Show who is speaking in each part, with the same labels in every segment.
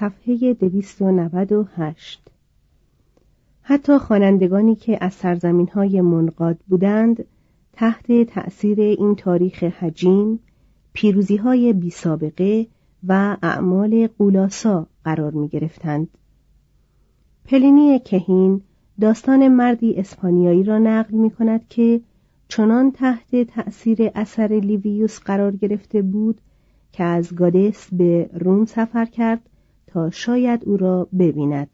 Speaker 1: صفحه 298 حتی خوانندگانی که از سرزمین های منقاد بودند تحت تأثیر این تاریخ حجیم پیروزی های بی سابقه و اعمال قولاسا قرار می گرفتند. پلینی کهین داستان مردی اسپانیایی را نقل می کند که چنان تحت تأثیر اثر لیویوس قرار گرفته بود که از گادس به روم سفر کرد تا شاید او را ببیند.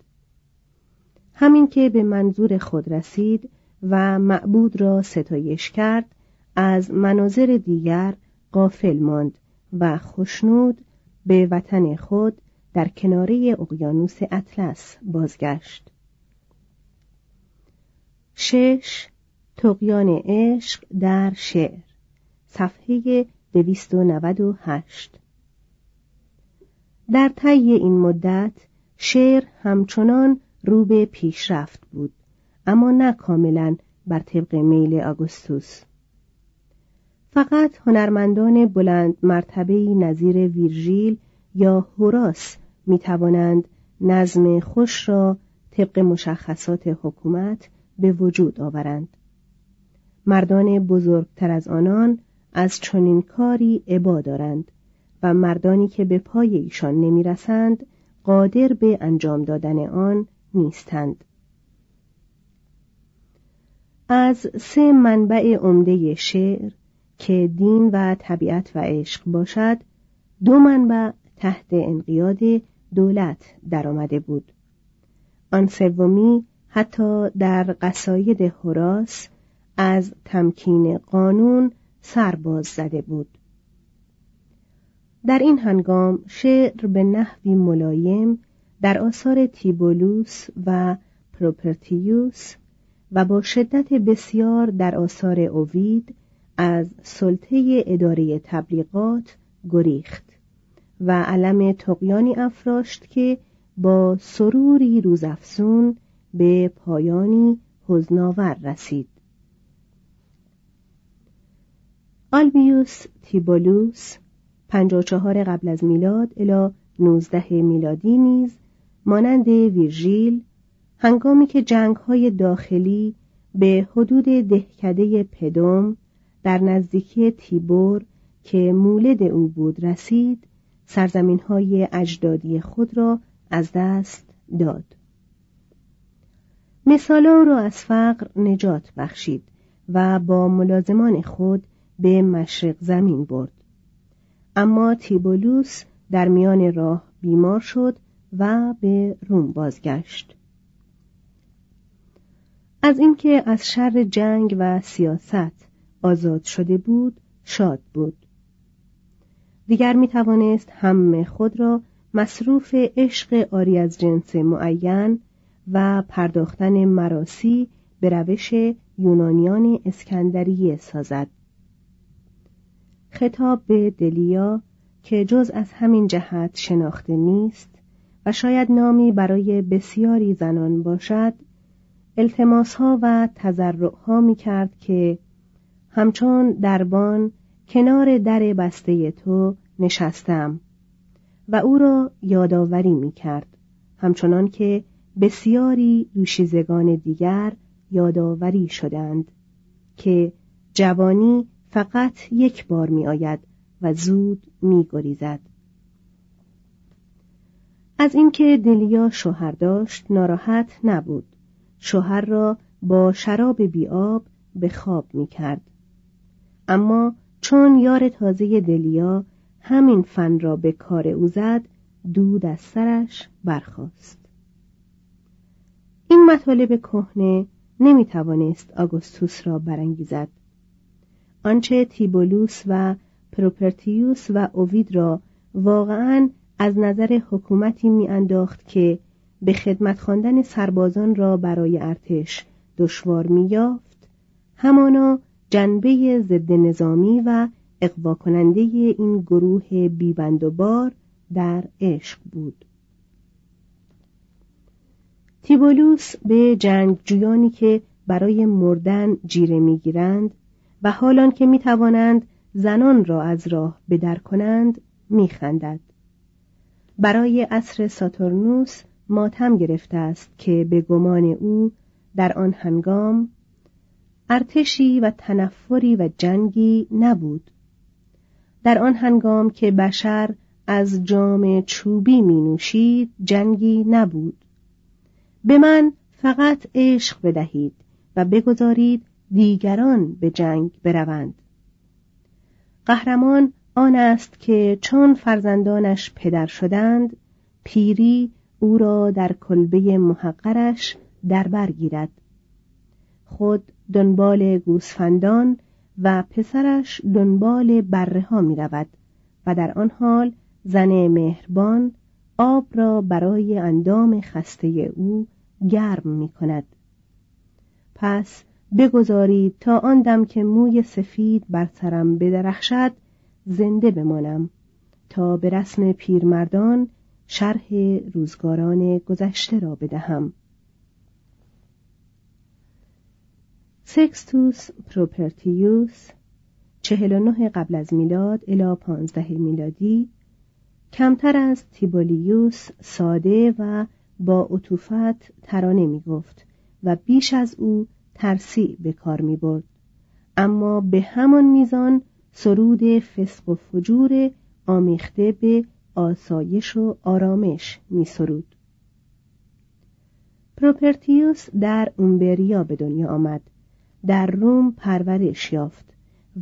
Speaker 1: همین که به منظور خود رسید و معبود را ستایش کرد از مناظر دیگر قافل ماند و خشنود به وطن خود در کناره اقیانوس اطلس بازگشت. شش تقیان عشق در شعر صفحه 298 در طی این مدت شعر همچنان رو به پیشرفت بود اما نه کاملا بر طبق میل آگوستوس. فقط هنرمندان بلند مرتبه نظیر ویرژیل یا هوراس می توانند نظم خوش را طبق مشخصات حکومت به وجود آورند. مردان بزرگتر از آنان از چنین کاری عبا دارند. و مردانی که به پای ایشان نمی‌رسند قادر به انجام دادن آن نیستند. از سه منبع عمده شعر که دین و طبیعت و عشق باشد دو منبع تحت انقیاد دولت درآمده بود. آن سومی حتی در قصاید هوراس از تمکین قانون سرباز زده بود. در این هنگام شعر به نحوی ملایم در آثار تیبولوس و پروپرتیوس و با شدت بسیار در آثار اوید از سلطه اداره تبلیغات گریخت و علم تقیانی افراشت که با سروری روزافزون به پایانی حزناور رسید. آلبیوس تیبولوس 54 قبل از میلاد الی 19 میلادی نیز مانند ویرژیل هنگامی که جنگ های داخلی به حدود دهکده پدوم در نزدیکی تیبور که مولد او بود رسید سرزمین های اجدادی خود را از دست داد. مثالا را از فقر نجات بخشید و با ملازمان خود به مشرق زمین برد. اما تیبولوس در میان راه بیمار شد و به روم بازگشت. از اینکه از شر جنگ و سیاست آزاد شده بود شاد بود. دیگر می توانست هم خود را مصروف عشق آری از جنس معین و پرداختن مراسی به روش یونانیان اسکندریه سازد. خطاب به دلیا که جز از همین جهت شناخته نیست و شاید نامی برای بسیاری زنان باشد التماسها و تذرعها می کرد که همچون دربان کنار در بسته تو نشستم و او را یادآوری می کرد همچنان که بسیاری دوشیزگان دیگر یادآوری شدند که جوانی فقط یک بار می آید و زود می گریزد. از اینکه دلیا شوهر داشت ناراحت نبود شوهر را با شراب بیاب به خواب می کرد. اما چون یار تازه دلیا همین فن را به کار او زد دود از سرش برخاست این مطالب کهنه نمی توانست آگوستوس را برانگیزد آنچه تیبولوس و پروپرتیوس و اوید را واقعا از نظر حکومتی میانداخت که به خدمت خواندن سربازان را برای ارتش دشوار میافت همانا جنبه ضد نظامی و اقوا کننده این گروه بیبند و بار در عشق بود. تیبولوس به جنگجویانی که برای مردن جیره می‌گیرند و حالان که می‌توانند زنان را از راه بدر کنند میخندد. برای عصر ساتورنوس ماتم گرفته است که به گمان او در آن هنگام ارتشی و تنفری و جنگی نبود. در آن هنگام که بشر از جام چوبی می نوشید جنگی نبود. به من فقط عشق بدهید و بگذارید دیگران به جنگ بروند. قهرمان آن است که چون فرزندانش پدر شدند پیری او را در کلبه محقرش در برگیرد خود دنبال گوسفندان و پسرش دنبال بره ها می رود و در آن حال زن مهربان آب را برای اندام خسته او گرم می کند پس بگذارید تا آن دم که موی سفید بر سرم بدرخشد زنده بمانم. تا به رسم پیرمردان شرح روزگاران گذشته را بدهم. سکستوس پروپرتیوس چهل و نه قبل از میلاد الی پانزده میلادی کمتر از تیبولیوس ساده و با عطوفت ترانه می گفت و بیش از او ترسی به کار می برد. اما به همان میزان سرود فسق و فجور آمیخته به آسایش و آرامش می سرود. پروپرتیوس در اومبریا به دنیا آمد در روم پرورش یافت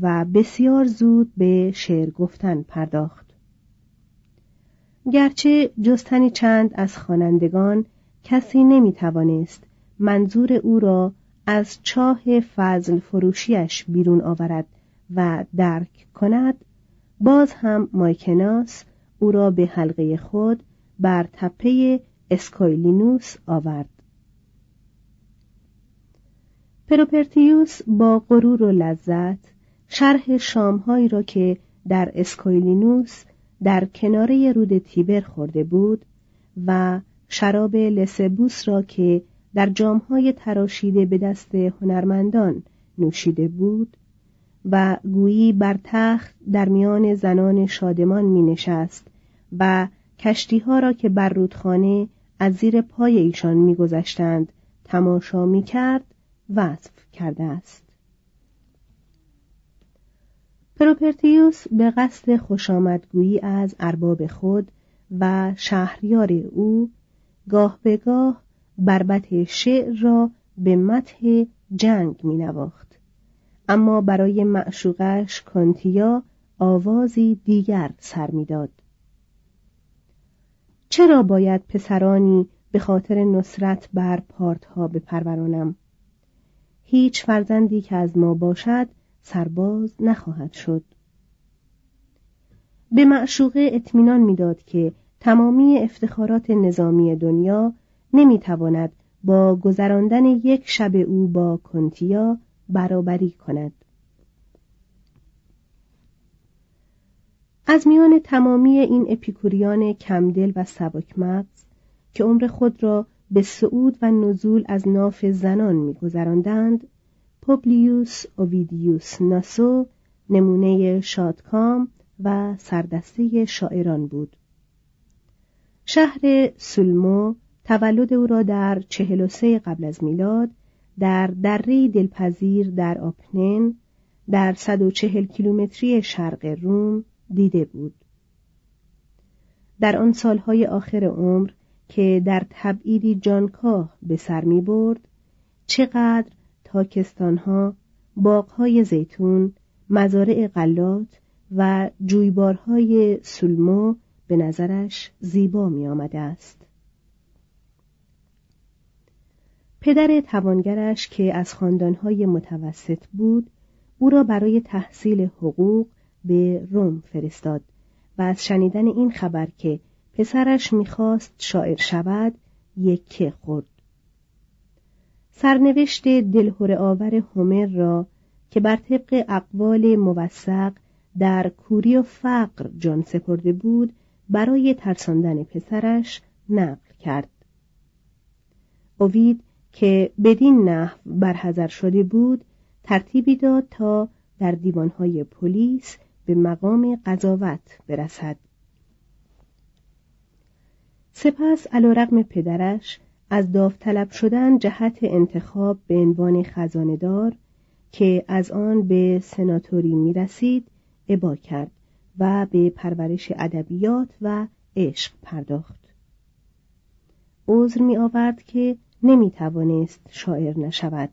Speaker 1: و بسیار زود به شعر گفتن پرداخت گرچه جستنی چند از خوانندگان کسی نمی توانست منظور او را از چاه فضل فروشیش بیرون آورد و درک کند باز هم مایکناس او را به حلقه خود بر تپه اسکایلینوس آورد. پروپرتیوس با غرور و لذت شرح شامهایی را که در اسکویلینوس در کناره رود تیبر خورده بود و شراب لسبوس را که در جامهای تراشیده به دست هنرمندان نوشیده بود و گویی بر تخت در میان زنان شادمان می نشست و کشتیها را که بر رودخانه از زیر پای ایشان میگذشتند تماشا می‌کرد وصف کرده است. پروپرتیوس به قصد خوشامدگویی از ارباب خود و شهریار او گاه به گاه بربت شعر را به متح جنگ می نواخت. اما برای معشوقش کانتیا آوازی دیگر سر می‌داد. چرا باید پسرانی به خاطر نصرت بر پارتها بپرورانم هیچ فرزندی که از ما باشد سرباز نخواهد شد به معشوقه اطمینان می‌داد که تمامی افتخارات نظامی دنیا نمی‌تواند با گذراندن یک شب او با کنتیا برابری کند. از میان تمامی این اپیکوریان کمدل و سبکمغز که عمر خود را به صعود و نزول از ناف زنان میگذراندند پوبلیوس اوویدیوس ناسو نمونه شادکام و سردسته شاعران بود. شهر سولمو تولد او را در چهل و سه قبل از میلاد در دره دلپذیر در آپنن در صد و چهل کیلومتری شرق روم دیده بود. در آن سالهای آخر عمر که در تبعیدی جانکاه به سر می برد چقدر تاکستانها باغهای زیتون مزارع غلات و جویبارهای سلمو به نظرش زیبا می آمده است. پدر توانگرش که از خاندانهای متوسط بود او را برای تحصیل حقوق به روم فرستاد و از شنیدن این خبر که پسرش می‌خواست شاعر شود یکه خورد. سرنوشت دلهور آور هومر را که بر طبق اقوال موثق در کوری و فقر جان سپرده بود برای ترساندن پسرش نقل کرد. اوید که بدین نحو برحضر شده بود ترتیبی داد تا در دیوانهای پلیس به مقام قضاوت برسد. سپس علیرغم پدرش از داوطلب شدن جهت انتخاب به عنوان خزاندار که از آن به سناتوری می رسید کرد و به پرورش ادبیات و عشق پرداخت. عذر می آورد که نمی توانست شاعر نشود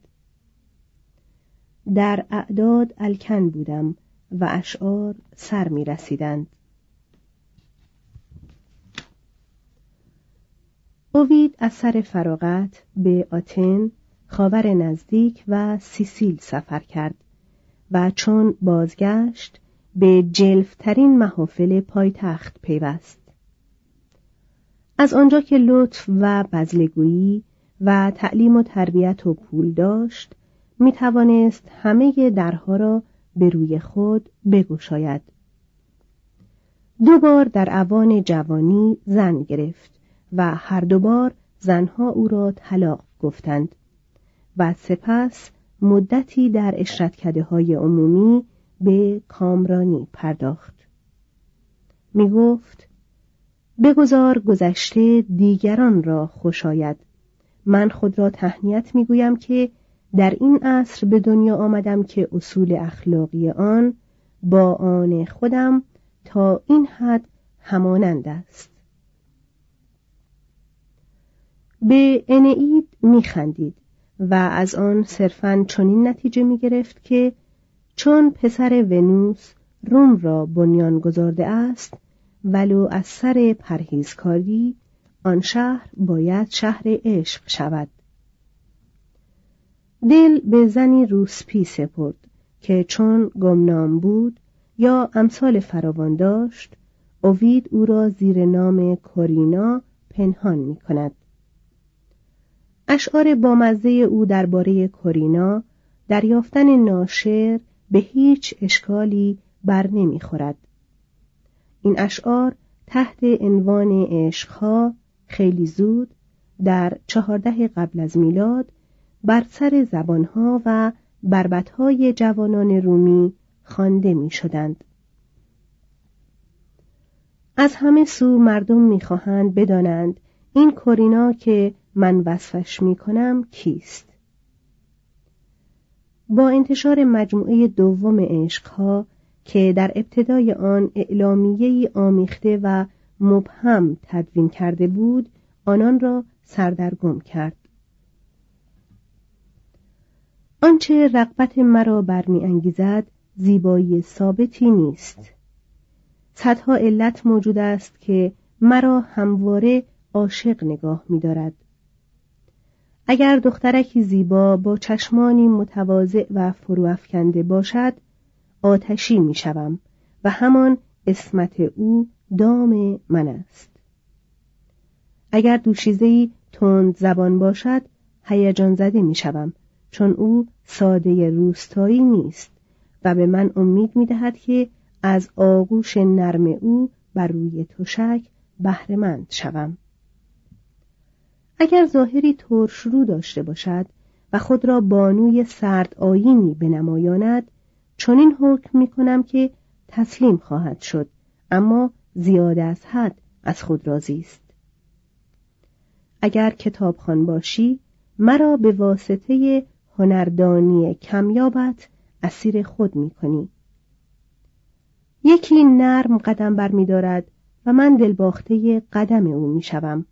Speaker 1: در اعداد الکن بودم و اشعار سر می رسیدند. اوید از سر فراغت به آتن خاور نزدیک و سیسیل سفر کرد و چون بازگشت به جلفترین محافل پایتخت پیوست از آنجا که لطف و بزلگویی و تعلیم و تربیت و پول داشت می توانست همه درها را به روی خود بگشاید. دو بار در اوان جوانی زن گرفت و هر دو بار زنها او را طلاق گفتند و سپس مدتی در اشرتکده های عمومی به کامرانی پرداخت. می گفت بگذار گذشته دیگران را خوشاید من خود را تهنیت می گویم که در این عصر به دنیا آمدم که اصول اخلاقی آن با آن خودم تا این حد همانند است. به انعید میخندید و از آن صرفا چنین نتیجه می‌گرفت که چون پسر ونوس روم را بنیان گذارده است ولو از سر پرهیزکاری آن شهر باید شهر عشق شود دل به زنی روسپی سپرد که چون گمنام بود یا امثال فراوان داشت اوید او را زیر نام کورینا پنهان می کند. اشعار بامزه او درباره کورینا دریافتن ناشر به هیچ اشکالی بر نمی‌خورد. این اشعار تحت عنوان عشقها خیلی زود در چهارده قبل از میلاد بر سر زبانها و بربتهای جوانان رومی خوانده می شدند. از همه سو مردم می‌خواهند بدانند این کورینا که من وصفش می کنم کیست؟ با انتشار مجموعه دوم عشقها که در ابتدای آن اعلامیهی آمیخته و مبهم تدوین کرده بود آنان را سردرگم کرد. آنچه رغبت مرا برمیانگیزد زیبایی ثابتی نیست. صدها علت موجود است که مرا همواره عاشق نگاه می‌دارد. اگر دخترکی زیبا با چشمانی متواضع و فروافکنده باشد آتشی می‌شوم و همان اسمت او دام من است. اگر دوشیزهای تند زبان باشد هیجان زده می‌شوم چون او ساده روستایی نیست و به من امید می‌دهد که از آغوش نرم او بر روی تشک بهرهمند شوم. اگر ظاهری ترشرو داشته باشد و خود را بانوی سرد آینی بنمایاند چنین حکم می کنم که تسلیم خواهد شد اما زیاد از حد از خود راضی است اگر کتابخوان باشی مرا به واسطه هنردانی کمیابت اسیر خود می کنی. یکی نرم قدم بر می دارد و من دلباخته قدم او می شوم.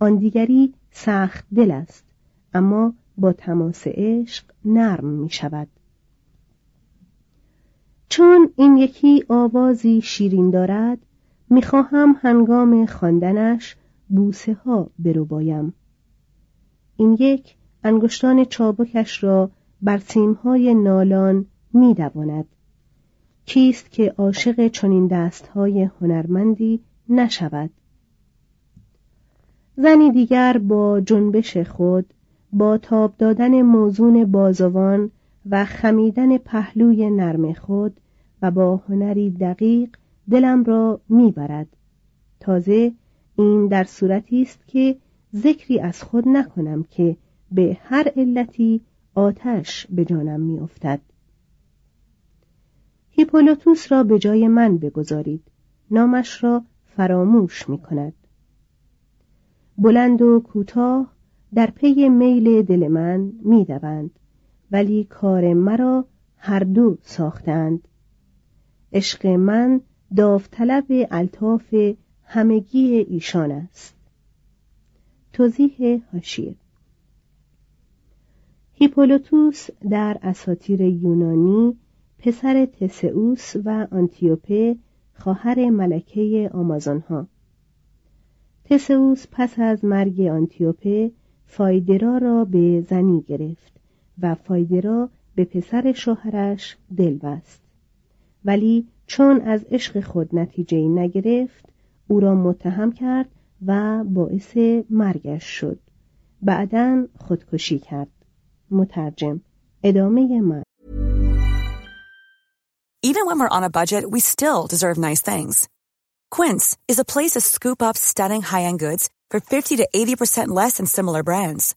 Speaker 1: آن دیگری سخت دل است اما با تماس عشق نرم می شود. چون این یکی آوازی شیرین دارد می‌خواهم هنگام خواندنش بوسه ها برو بایم. این یک انگشتان چابکش را بر سیمهای نالان میدواند کیست که عاشق چنین دستهای هنرمندی نشود زنی دیگر با جنبش خود با تاب دادن موزون بازوان و خمیدن پهلوی نرم خود و با هنری دقیق دلم را می‌برد. تازه این در صورتی است که ذکری از خود نکنم که به هر علتی آتش به جانم میافتد. هیپولوتوس را به جای من بگذارید. نامش را فراموش می کند بلند و کوتاه در پی میل دل من می‌دوند. ولی کار مرا هر دو ساختند. عشق من داوطلب الطاف همگی ایشان است. توضیح هاشیه هیپولوتوس در اساطیر یونانی پسر تسئوس و آنتیوپه خواهر ملکه آمازون ها تسئوس پس از مرگ آنتیوپه فایدرا را به زنی گرفت. و فایدرا به پسر شوهرش دل بست ولی چون از عشق خود نتیجه نگرفت او را متهم کرد و باعث مرگش شد بعدا خودکشی کرد مترجم ادامه من
Speaker 2: Even when we're on a budget, we still deserve nice things. Quince is a place to scoop up stunning high-end goods for 50 to 80% less than similar brands.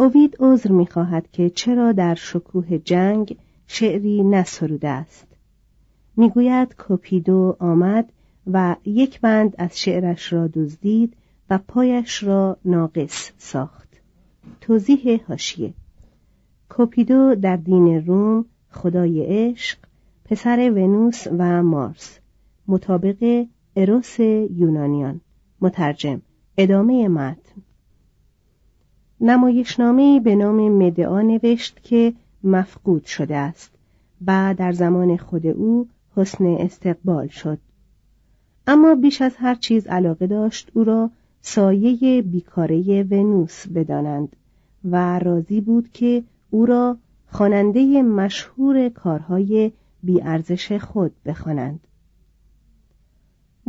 Speaker 1: اوید عذر می‌خواهد که چرا در شکوه جنگ شعری نسروده است. می‌گوید کوپیدو آمد و یک بند از شعرش را دزدید و پایش را ناقص ساخت. توضیح هاشیه کوپیدو در دین روم خدای عشق پسر ونوس و مارس مطابق اروس یونانیان. مترجم ادامه متن نمایشنامه‌ای به نام مدعا نوشت که مفقود شده است و در زمان خود او حسن استقبال شد. اما بیش از هر چیز علاقه داشت او را سایه بیکاره ونوس بدانند و راضی بود که او را خواننده مشهور کارهای بیارزش خود بخوانند.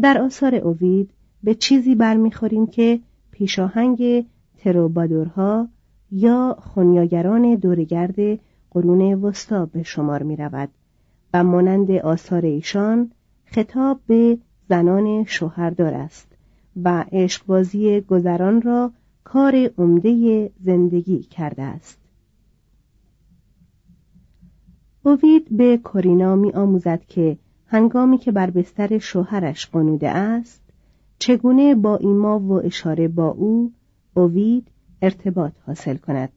Speaker 1: در آثار اوید به چیزی برمیخوریم که پیشاهنگ تروبادورها یا خونیاگران دورگرد قرون وسطا به شمار می رود و مانند آثار ایشان خطاب به زنان شوهردار است و عشقبازی گذران را کار عمده زندگی کرده است. اوید به کورینا می آموزد که هنگامی که بر بستر شوهرش قنوده است چگونه با ایما و اشاره با او اوید ارتباط حاصل کند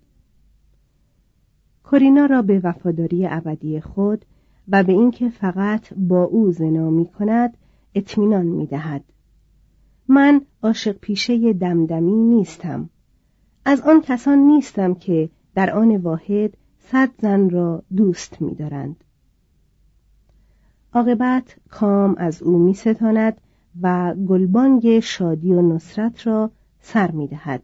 Speaker 1: کورینا را به وفاداری ابدی خود و به اینکه فقط با او زنا می کند اطمینان می دهد. من عاشق پیشه دمدمی نیستم از آن کسان نیستم که در آن واحد صد زن را دوست می دارند. عاقبت کام از او می ستاند و گلبانگ شادی و نصرت را سر می دهد.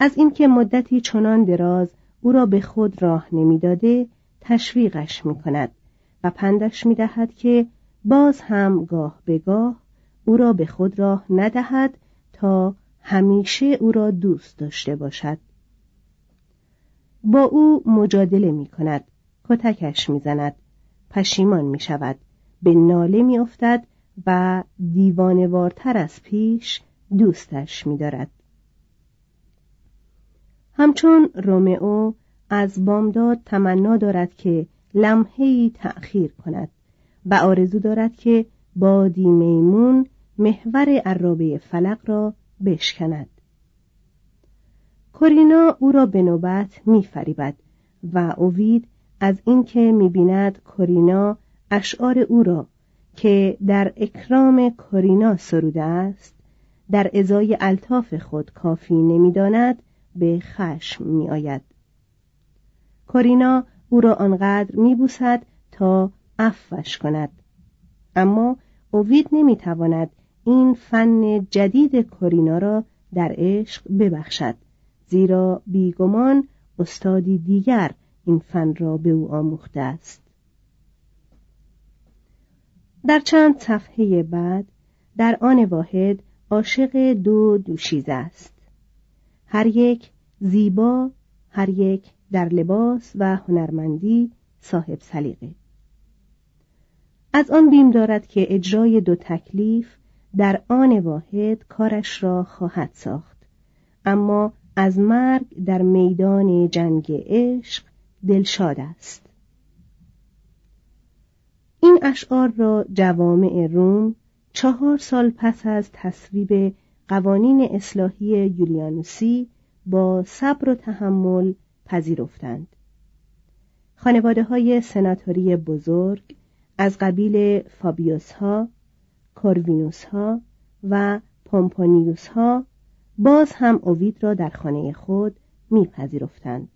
Speaker 1: از اینکه مدتی چنان دراز او را به خود راه نمی‌داده تشویقش می کند و پندش می دهد که باز هم گاه به گاه او را به خود راه ندهد تا همیشه او را دوست داشته باشد با او مجادله می کند کتکش می زند پشیمان می شود به ناله می افتد و دیوانوارتر از پیش دوستش می دارد. همچون رومئو از بامداد تمنا دارد که لمحه‌ای تأخیر کند و آرزو دارد که بادی میمون محور عرابه فلق را بشکند کورینا او را به نوبت میفریبد و اوید از اینکه می‌بیند کورینا اشعار او را که در اکرام کورینا سروده است در ازای الطاف خود کافی نمی‌داند به خشم میآید. کورینا او را آنقدر میبوسد تا عفوش کند. اما اوید نمی‌تواند این فن جدید کورینا را در عشق ببخشد زیرا بیگمان استادی دیگر این فن را به او آموخته است. در چند صفحه بعد در آن واحد عاشق دو دوشیزه است. هر یک زیبا هر یک در لباس و هنرمندی صاحب سلیقه. از آن بیم دارد که اجرای دو تکلیف در آن واحد کارش را خواهد ساخت. اما از مرگ در میدان جنگ عشق دلشاد است. این اشعار را جوامع روم چهار سال پس از تصویب قوانین اصلاحی یولیانوسی با صبر و تحمل پذیرفتند خانواده های سناتوری بزرگ از قبیل فابیوس ها، کوروینوس ها و پومپونیوس ها باز هم اوید را در خانه خود میپذیرفتند.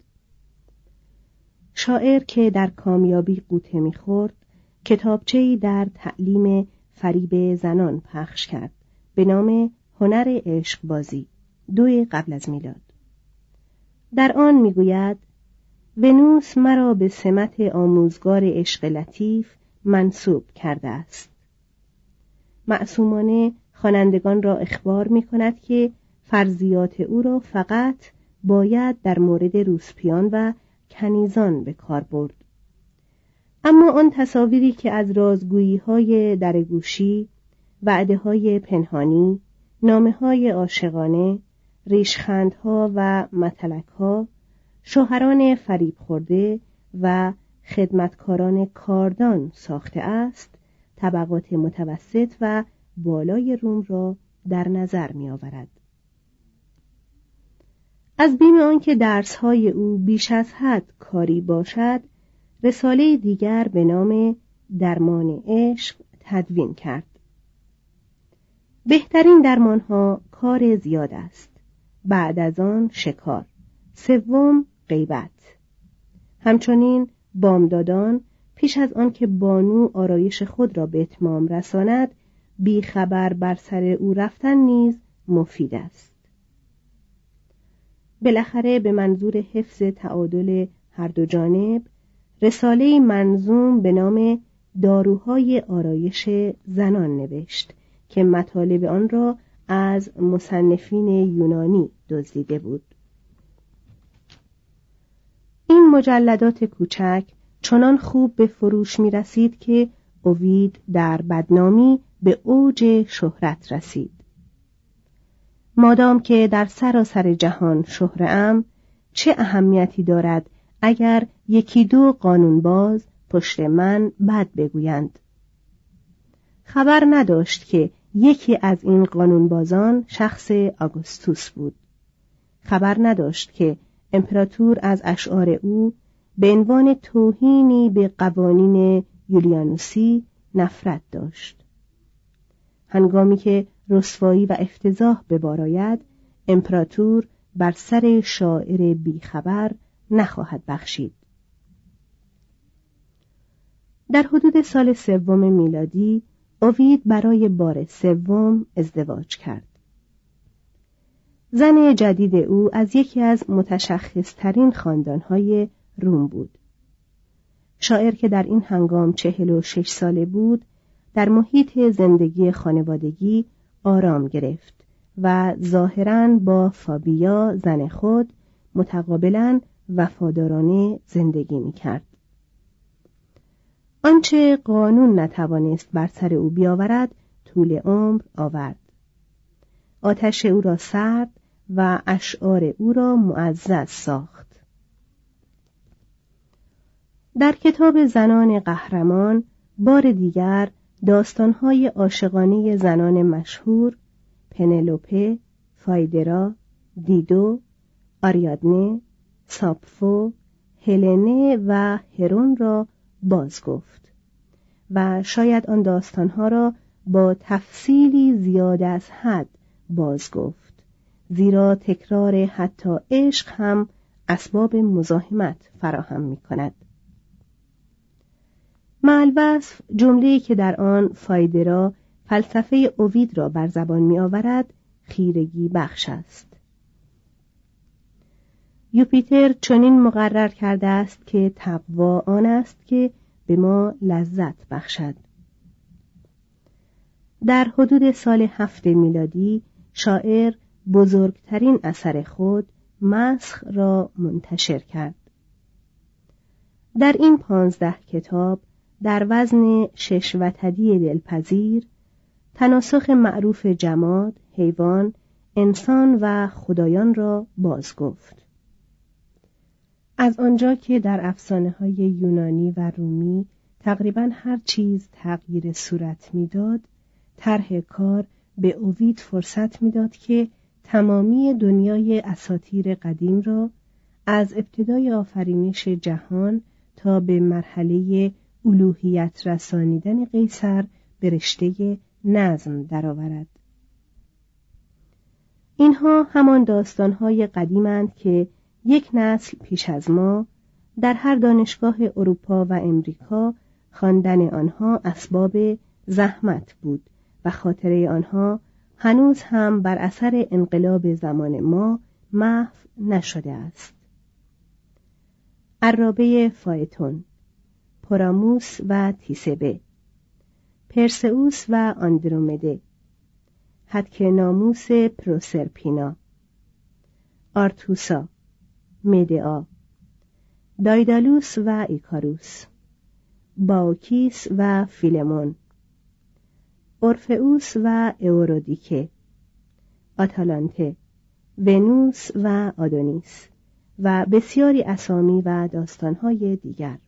Speaker 1: شاعر که در کامیابی قوطه می‌خورد کتابچهای در تعلیم فریب زنان پخش کرد به نام هنر عشق بازی دو قبل از میلاد. در آن می‌گوید ونوس مرا به سمت آموزگار عشق لطیف منصوب کرده است. معصومانه خوانندگان را اخبار می کند که فرضیات او را فقط باید در مورد روسپیان و کنیزان به کار برد. اما آن تصاویری که از رازگویی های درگوشی وعده های پنهانی نامه های عاشقانه ریشخندها و متلکها شوهران فریب خورده و خدمتکاران کاردان ساخته است طبقات متوسط و بالای روم را در نظر می آورد. از بیم آنکه درسهای او بیش از حد کاری باشد رساله دیگر به نام درمان عشق تدوین کرد. بهترین درمانها کار زیاد است. بعد از آن شکار. سوم غیبت. همچنین بامدادان پیش از آنکه بانو آرایش خود را به اتمام رساند بیخبر بر سر او رفتن نیز مفید است. بالاخره به منظور حفظ تعادل هر دو جانب رساله منظوم به نام داروهای آرایش زنان نوشت که مطالب آن را از مصنفین یونانی دزدیده بود. این مجلدات کوچک چنان خوب به فروش می رسید که اوید در بدنامی به اوج شهرت رسید. مادام که در سراسر جهان شهرم چه اهمیتی دارد اگر یکی دو قانونباز پشت من بد بگویند. خبر نداشت که یکی از این قانونبازان شخص آگوستوس بود. خبر نداشت که امپراتور از اشعار او به عنوان توهینی به قوانین یولیانوسی نفرت داشت. هنگامی که رسوایی و افتضاح بباراید امپراتور بر سر شاعر بیخبر نخواهد بخشید. در حدود سال سوم میلادی اوید برای بار سوم ازدواج کرد. زن جدید او از یکی از متشخصترین خاندانهای روم بود. شاعر که در این هنگام چهل و شش ساله بود در محیط زندگی خانوادگی آرام گرفت و ظاهرا با فابیا زن خود متقابلا وفادارانه زندگی می کرد. آنچه قانون نتوانست بر سر او بیاورد طول عمر آورد آتش او را سرد و اشعار او را معزز ساخت در کتاب زنان قهرمان بار دیگر داستانهای عاشقانه زنان مشهور پنلوپه، فایدرا، دیدو، آریادنه، ساپفو، هلنه و هرون را باز گفت و شاید آن داستانها را با تفصیلی زیاد از حد باز گفت زیرا تکرار حتی عشق هم اسباب مزاحمت فراهم می کند معلوصف جمله که در آن فایدرا فلسفه اوید را بر زبان می آورد خیرگی بخش است. یوپیتر چنین مقرر کرده است که تقوا آن است که به ما لذت بخشد در حدود سال هفت میلادی شاعر بزرگترین اثر خود مسخ را منتشر کرد در این پانزده کتاب در وزن شش وتدی دلپذیر تناسخ معروف جماد، حیوان، انسان و خدایان را باز گفت. از آنجا که در افسانه های یونانی و رومی تقریبا هر چیز تغییر صورت می‌داد، طرح کار به اوید فرصت می‌داد که تمامی دنیای اساتیر قدیم را از ابتدای آفرینش جهان تا به مرحله الوهیت رسانیدن قیصر به رشته نظم درآورد. اینها همان داستانهای قدیمند که یک نسل پیش از ما در هر دانشگاه اروپا و امریکا خواندن آنها اسباب زحمت بود و خاطره آنها هنوز هم بر اثر انقلاب زمان ما محو نشده است. عرابه فایتون پراموس و تیسبه پرسئوس و آندرومده هتک ناموس پروسرپینا آرتوسا. مدئا دایدالوس و ایکاروس. باوکیس و فیلمون. اورفئوس و اورودیکه. آتالانته. ونوس و آدونیس. و بسیاری اسامی و داستانهای دیگر.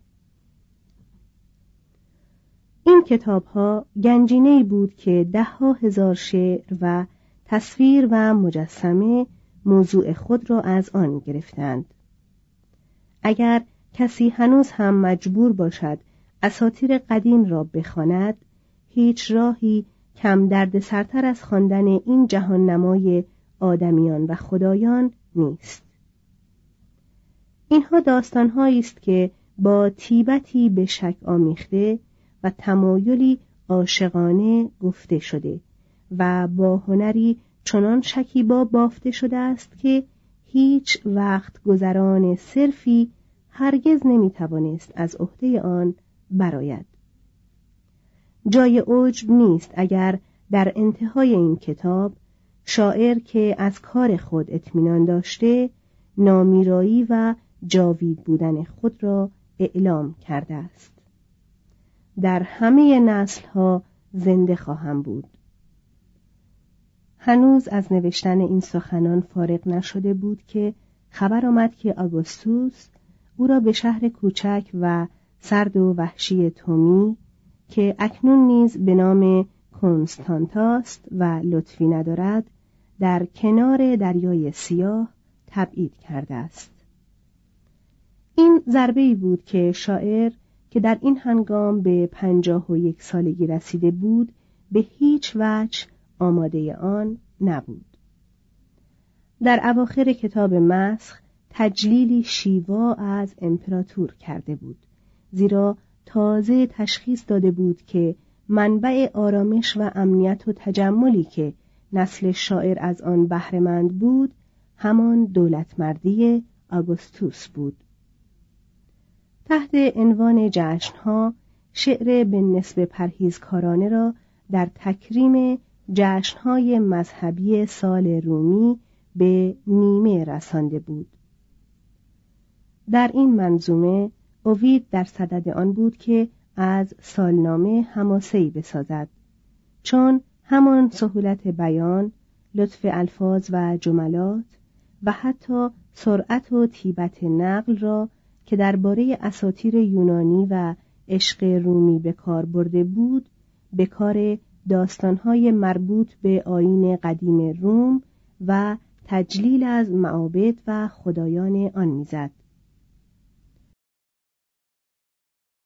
Speaker 1: این کتاب ها گنجینه بود که ده ها هزار شعر و تصویر و مجسمه موضوع خود را از آن گرفتند. اگر کسی هنوز هم مجبور باشد اساتیر قدیم را بخواند هیچ راهی کم درد سرتر از خواندن این جهان نمای آدمیان و خدایان نیست. اینها داستانهایی است که با تیبتی به شک آمیخته و تمایلی عاشقانه گفته شده و با هنری چنان شکیبا بافته شده است که هیچ وقت گذران صرفی هرگز نمی‌توانست از عهده آن براید جای عجب نیست اگر در انتهای این کتاب شاعر که از کار خود اطمینان داشته نامیرایی و جاوید بودن خود را اعلام کرده است. در همه نسل ها زنده خواهم بود. هنوز از نوشتن این سخنان فارغ نشده بود که خبر آمد که آگوستوس او را به شهر کوچک و سرد و وحشی تومی که اکنون نیز به نام کنستانتاست و لطفی ندارد در کنار دریای سیاه تبعید کرده است. این ضربه بود که شاعر که در این هنگام به پنجاه و یک سالگی رسیده بود به هیچ وجه آماده آن نبود. در اواخر کتاب مسخ تجلیلی شیوا از امپراتور کرده بود زیرا تازه تشخیص داده بود که منبع آرامش و امنیت و تجملی که نسل شاعر از آن بهرهمند بود همان دولتمردی آگوستوس بود. تحت عنوان جشنها شعر به نسب پرهیزکارانه را در تکریم جشنهای مذهبی سال رومی به نیمه رسانده بود. در این منظومه اوید در صدد آن بود که از سالنامه هماسهی بسازد چون همان سهولت بیان لطف الفاظ و جملات و حتی سرعت و تیبت نقل را که درباره اساتیر یونانی و عشق رومی به کار برده بود به کار داستانهای مربوط به آین قدیم روم و تجلیل از معابد و خدایان آن می‌زد.